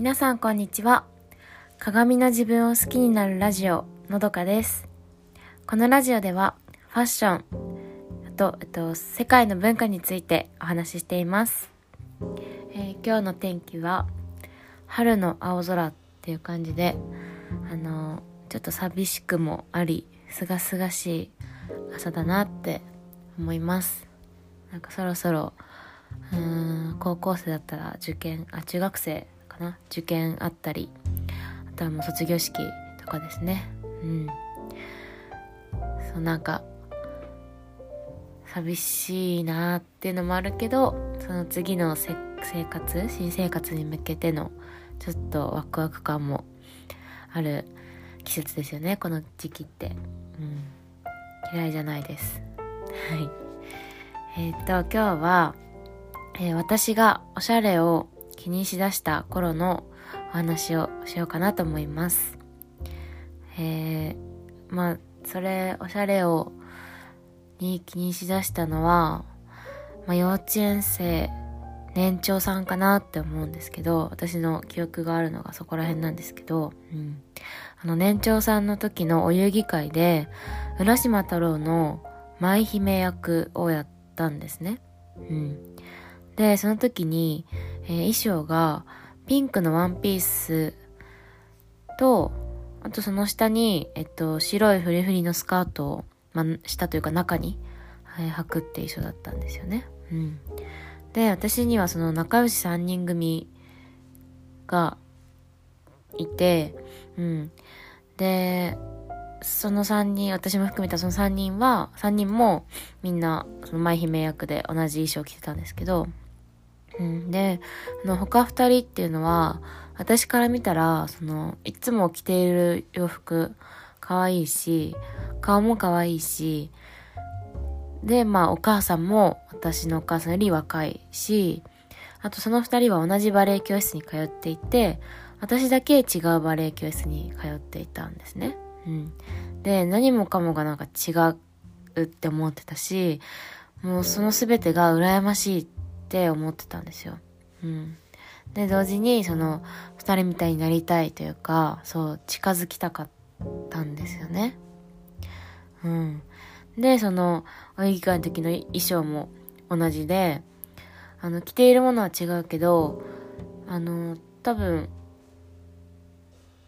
皆さんこんにちは。鏡の自分を好きになるラジオのどかです。このラジオではファッションあと、えっと、世界の文化についてお話ししています、えー今日の天気は春の青空っていう感じであのちょっと寂しくもありすがすがしい朝だなって思います。なんかそろそろうーん高校生だったら受験あ中学生な受験あったりあとはもう卒業式とかですね。うん。そうなんか寂しいなっていうのもあるけどその次のせ生活新生活に向けてのちょっとワクワク感もある季節ですよねこの時期って。うん。嫌いじゃないです。はい。えっ、と今日は、えー私がおしゃれを気にしだした頃のお話をしようかなと思います。えーまあそれおしゃれをに気にしだしたのは、まあ、幼稚園生年長さんかなって思うんですけど私の記憶があるのがそこら辺なんですけど、うん、あの年長さんの時のお遊戯会で浦島太郎の舞姫役をやったんですね。うん、でその時に、えー衣装がピンクのワンピースとあとその下に、えっと、白いフリフリのスカートを、ま、下というか中に、はい履くって衣装だったんですよね。うん、で私にはその仲良し3人組がいて、うん、でその3人私も含めたその3人は3人もみんなその舞姫役で同じ衣装着てたんですけど、うん、であの他2人っていうのは私から見たらそのいつも着ている洋服可愛いし顔も可愛いしでまあお母さんも私のお母さんより若いしあとその2人は同じバレエ教室に通っていて私だけ違うバレエ教室に通っていたんですね。うん、で何もかもがなんか違うって思ってたしもうその全てが羨ましいってって思ってたんですよ。うん、で同時にその2人みたいになりたいというかそう近づきたかったんですよね。うん、でそのお遊戯会の時の衣装も同じであの着ているものは違うけどあの多分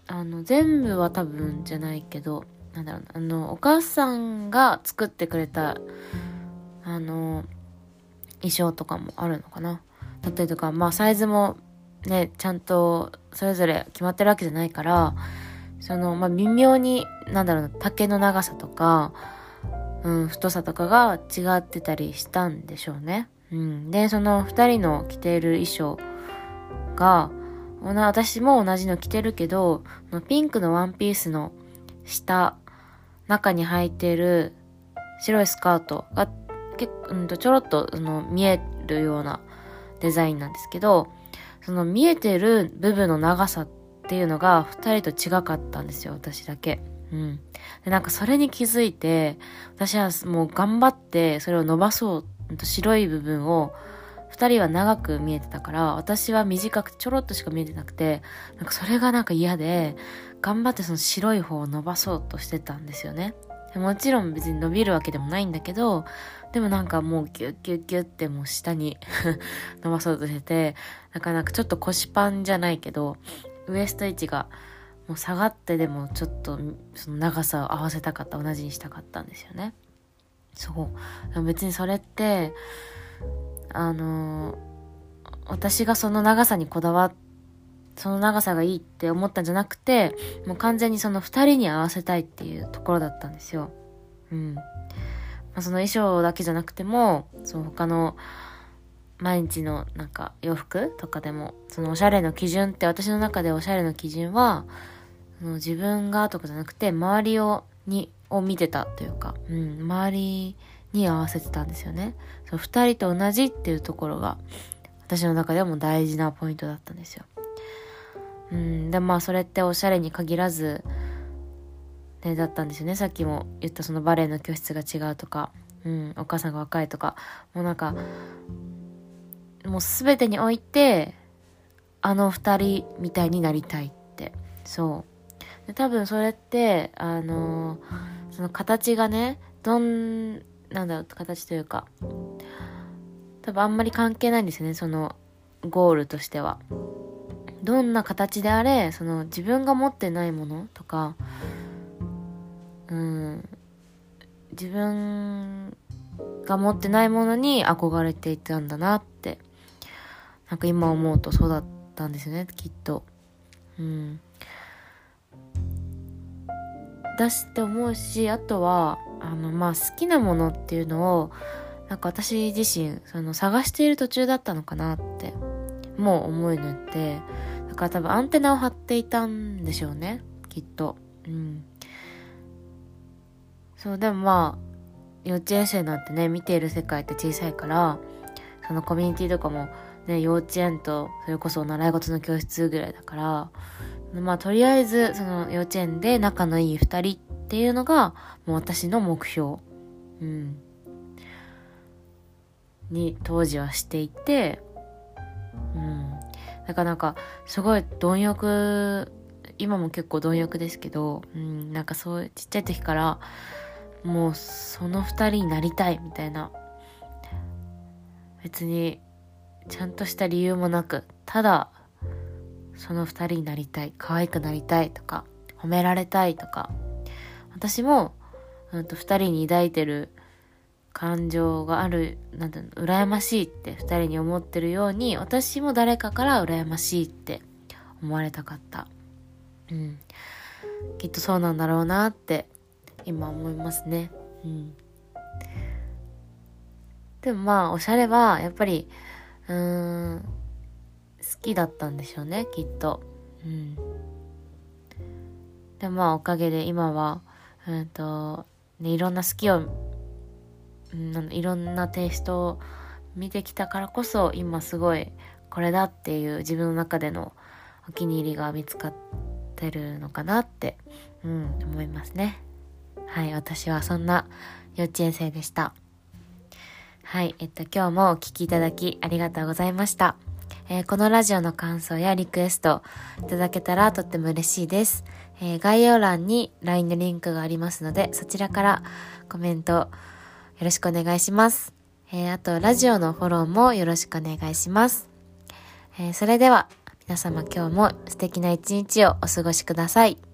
あの全部は多分じゃないけどなんだろうなあのお母さんが作ってくれたあの衣装とかもあるのかな？だったりとかまあサイズもねちゃんとそれぞれ決まってるわけじゃないからそのまあ微妙になんだろうな丈の長さとか、うん、太さとかが違ってたりしたんでしょうね。うん、でその2人の着ている衣装が私も同じの着てるけどピンクのワンピースの下中に履いてる白いスカートが結構、うん、とちょろっとあの見えるようなデザインなんですけどその見えてる部分の長さっていうのが2人と違かったんですよ私だけ。うん、でなんかそれに気づいて私はもう頑張ってそれを伸ばそう白い部分を2人は長く見えてたから私は短くちょろっとしか見えてなくてなんかそれがなんか嫌で頑張ってその白い方を伸ばそうとしてたんですよねもちろん別に伸びるわけでもないんだけどでもなんかもうギュッギュッギュッってもう下に 伸ばそうとしててなかなかちょっと腰パンじゃないけどウエスト位置がもう下がってでもちょっとその長さを合わせたかった同じにしたかったんですよね。そう。別にそれってあの私がその長さにこだわっその長さがいいって思ったんじゃなくてもう完全にその2人に合わせたいっていうところだったんですよ。うん。まあ、その衣装だけじゃなくてもその他の毎日のなんか洋服とかでもそのおしゃれの基準って私の中でおしゃれの基準はその自分がとかじゃなくて周りをにを見てたというか、うん、周りに合わせてたんですよね。その2人と同じっていうところが私の中でも大事なポイントだったんですよ。うん、でまあそれっておしゃれに限らず、ね、だったんですよね。さっきも言ったそのバレエの教室が違うとか、うん、お母さんが若いとか。もうなんかもう全てにおいてあの二人みたいになりたいって。そう。で多分それってあのその形がねどんなんだろう形というか多分あんまり関係ないんですよね。そのゴールとしては。どんな形であれその自分が持ってないものとかうん自分が持ってないものに憧れていたんだなってなんか今思うとそうだったんですよねきっと。うん。だしって思うしあとはあのまあ好きなものっていうのをなんか私自身その探している途中だったのかなってもう思いのってだから多分アンテナを張っていたんでしょうねきっと。うん。そうでもまあ幼稚園生なんてね見ている世界って小さいからそのコミュニティとかもね幼稚園とそれこそ習い事の教室ぐらいだからまあとりあえずその幼稚園で仲のいい二人っていうのがもう私の目標。うん。に当時はしていてだからなんかすごい貪欲今も結構貪欲ですけど、うん、なんかそういうちっちゃい時からもうその二人になりたいみたいな。別にちゃんとした理由もなくただその二人になりたい可愛くなりたいとか褒められたいとか私も、うんと、二人に抱いてる感情があるなんていうの羨ましいって二人に思ってるように私も誰かから羨ましいって思われたかったうんきっとそうなんだろうなって今思いますね。うん。でもまあ、おしゃれは、やっぱり、うん、好きだったんでしょうね、きっと。うん。でまあ、おかげで今は、うんと、ね、いろんな好きを、うん、いろんなテイストを見てきたからこそ、今すごい、これだっていう自分の中でのお気に入りが見つかってるのかなって、うん、思いますね。はい、私はそんな幼稚園生でした。はい、えっと、今日もお聴きいただきありがとうございました。えー、このラジオの感想やリクエストいただけたらとっても嬉しいです。えー、概要欄に LINE のリンクがありますので、そちらからコメントろしくお願いします。えー、あと、ラジオのフォローもよろしくお願いします。えそれでは、皆様今日も素敵な一日をお過ごしください。